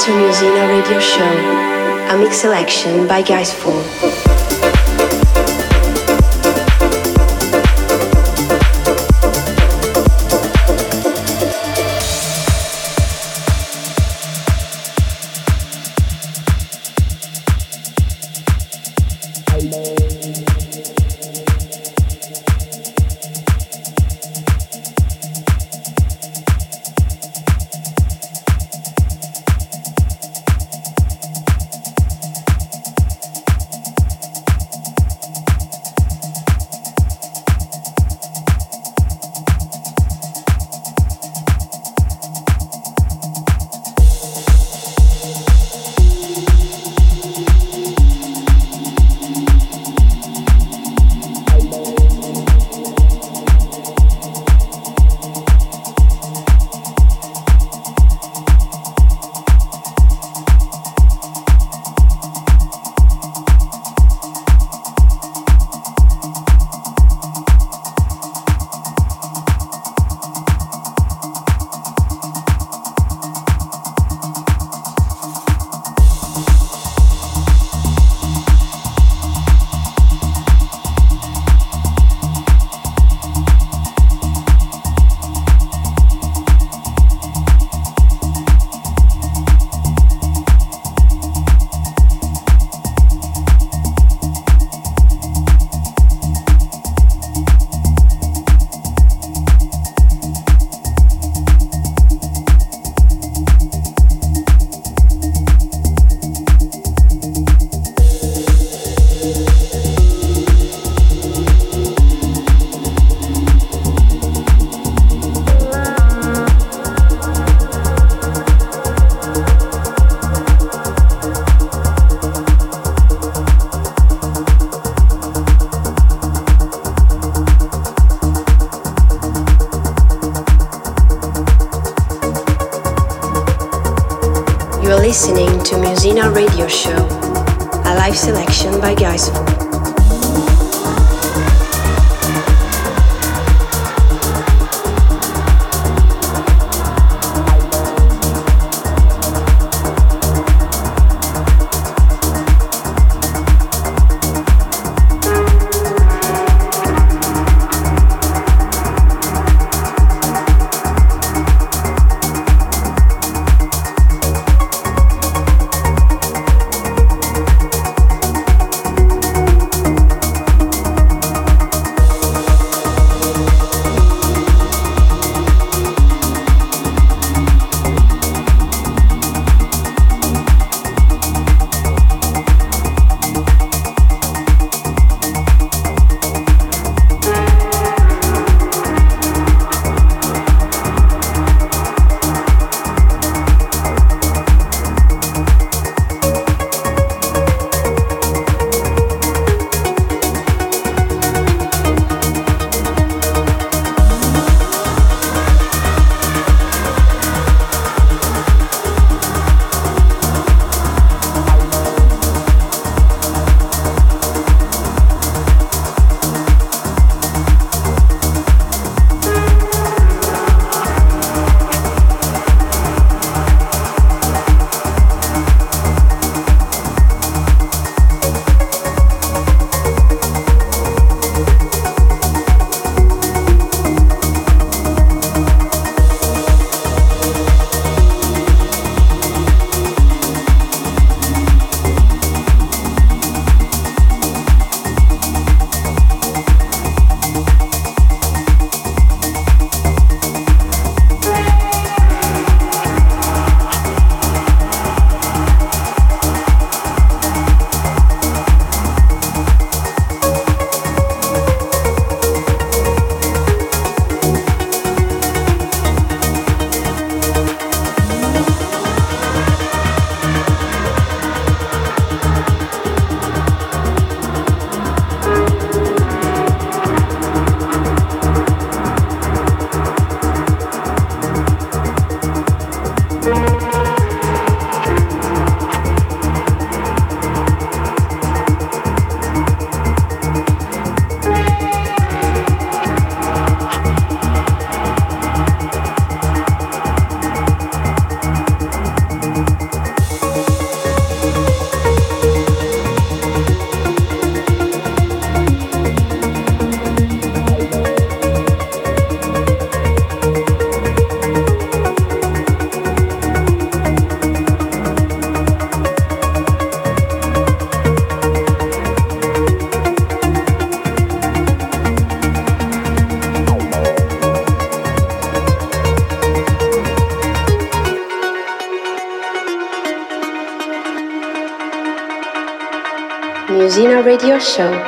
to Musena Radio Show, a mix selection by Gaisfool. Show.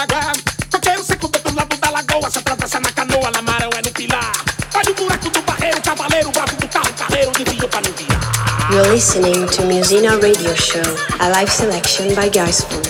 Do lado da lagoa, se atravessa na canoa, na é no pilar. Olha o buraco do barreiro, cavaleiro, do carro, carreiro, pra. You're listening to Musena Radio Show, a live selection by Gaisfool.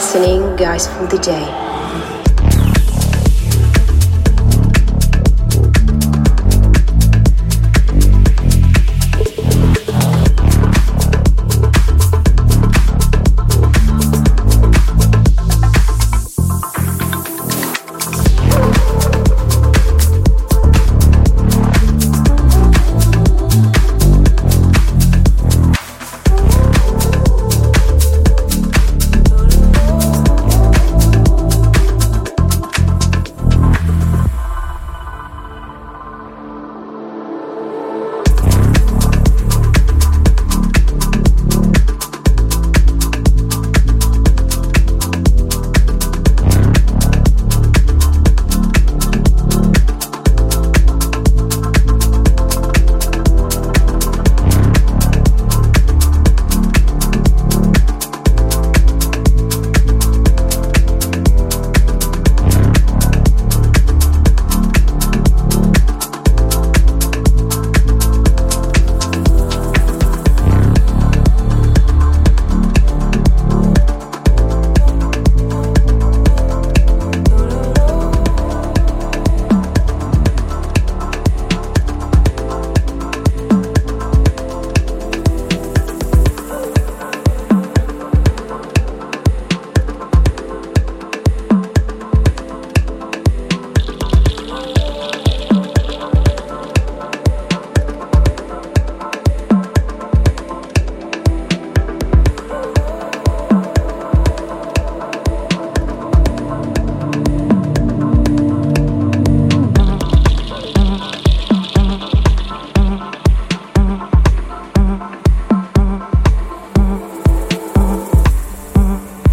Listening, guys, for the day.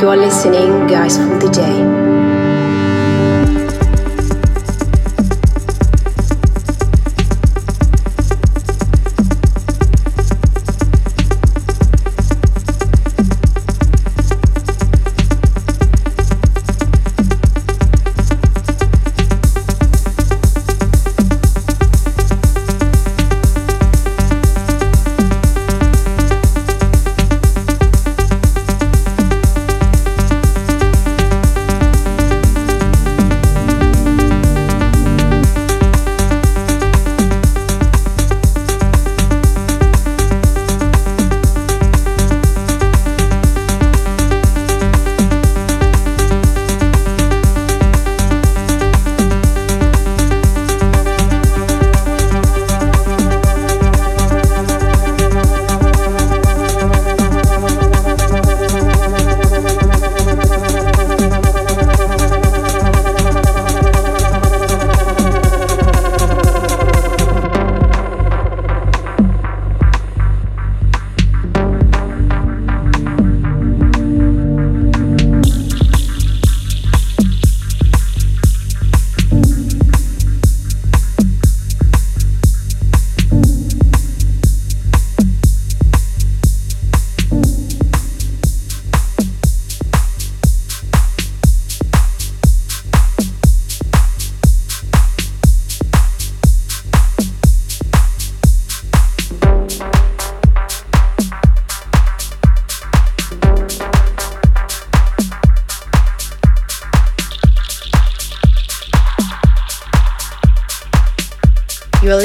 You are listening, guys, for the day.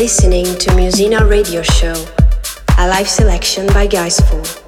listening to Musena Radio Show, a live selection by Gaisfool.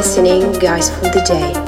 Listening, guys, for the day.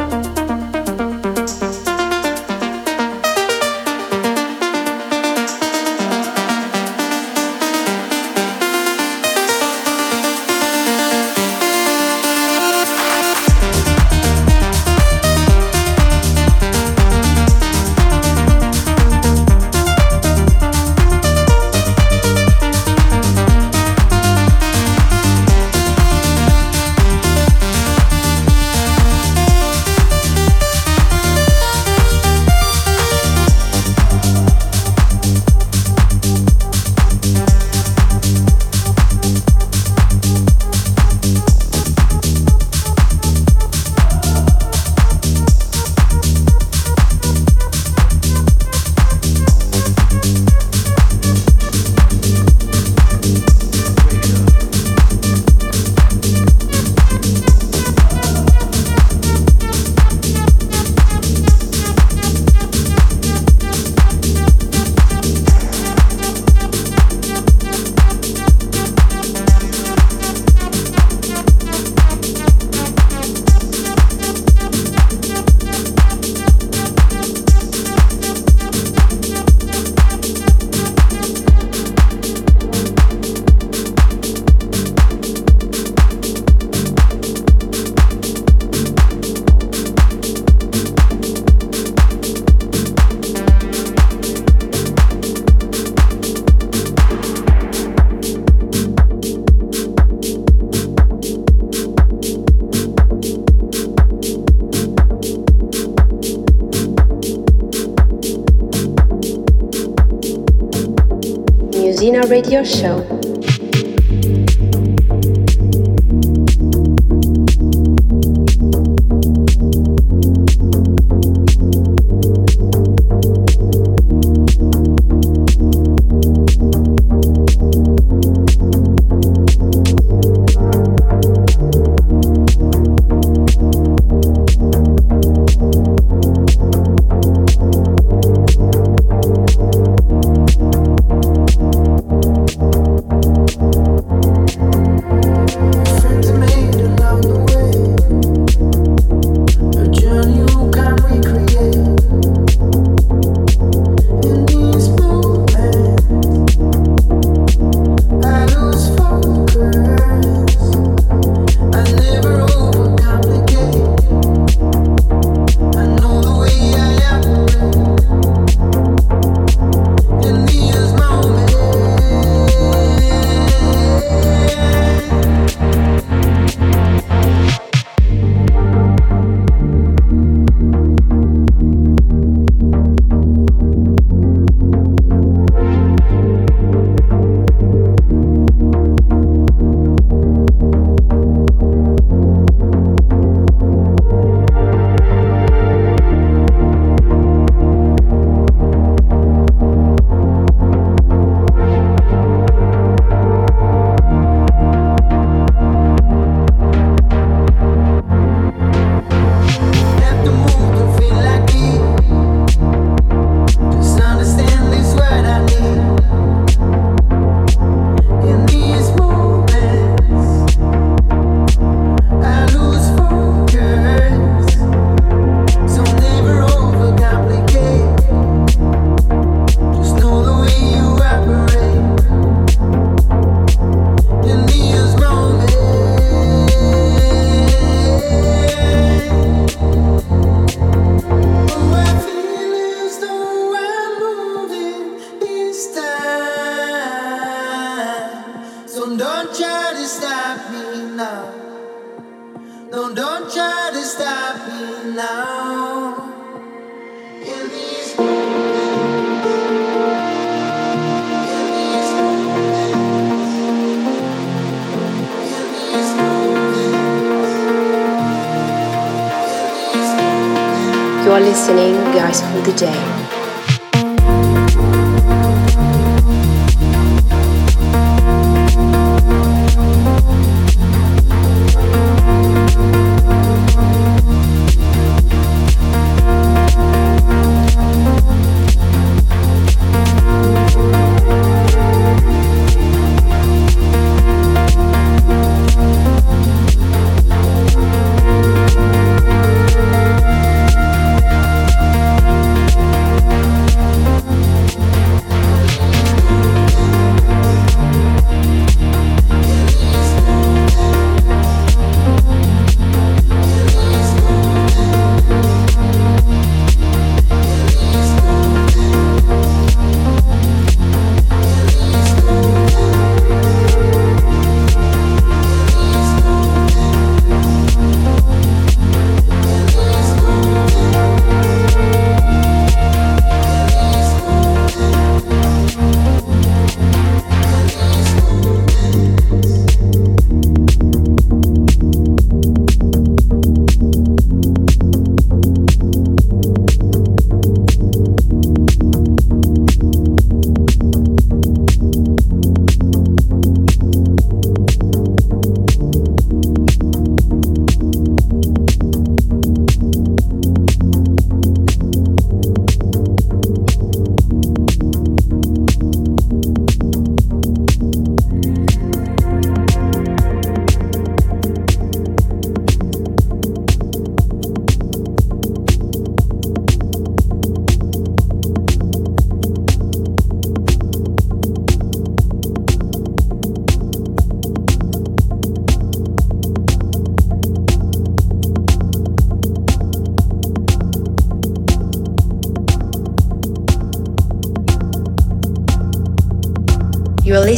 Radio show.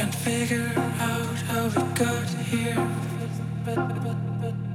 Gaisfool. You are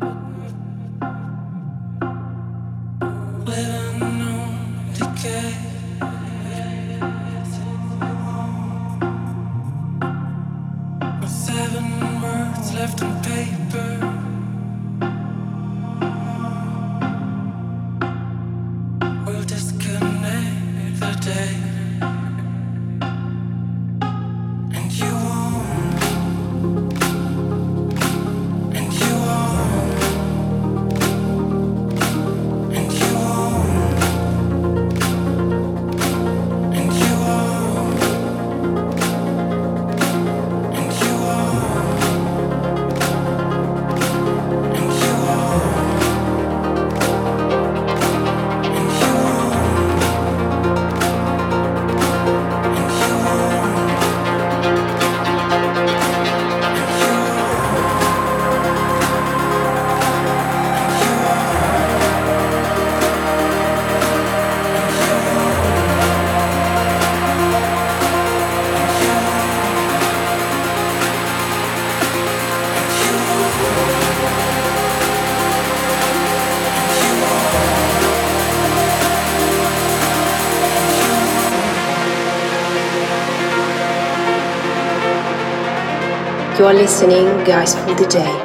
listening, guys, for the DJ.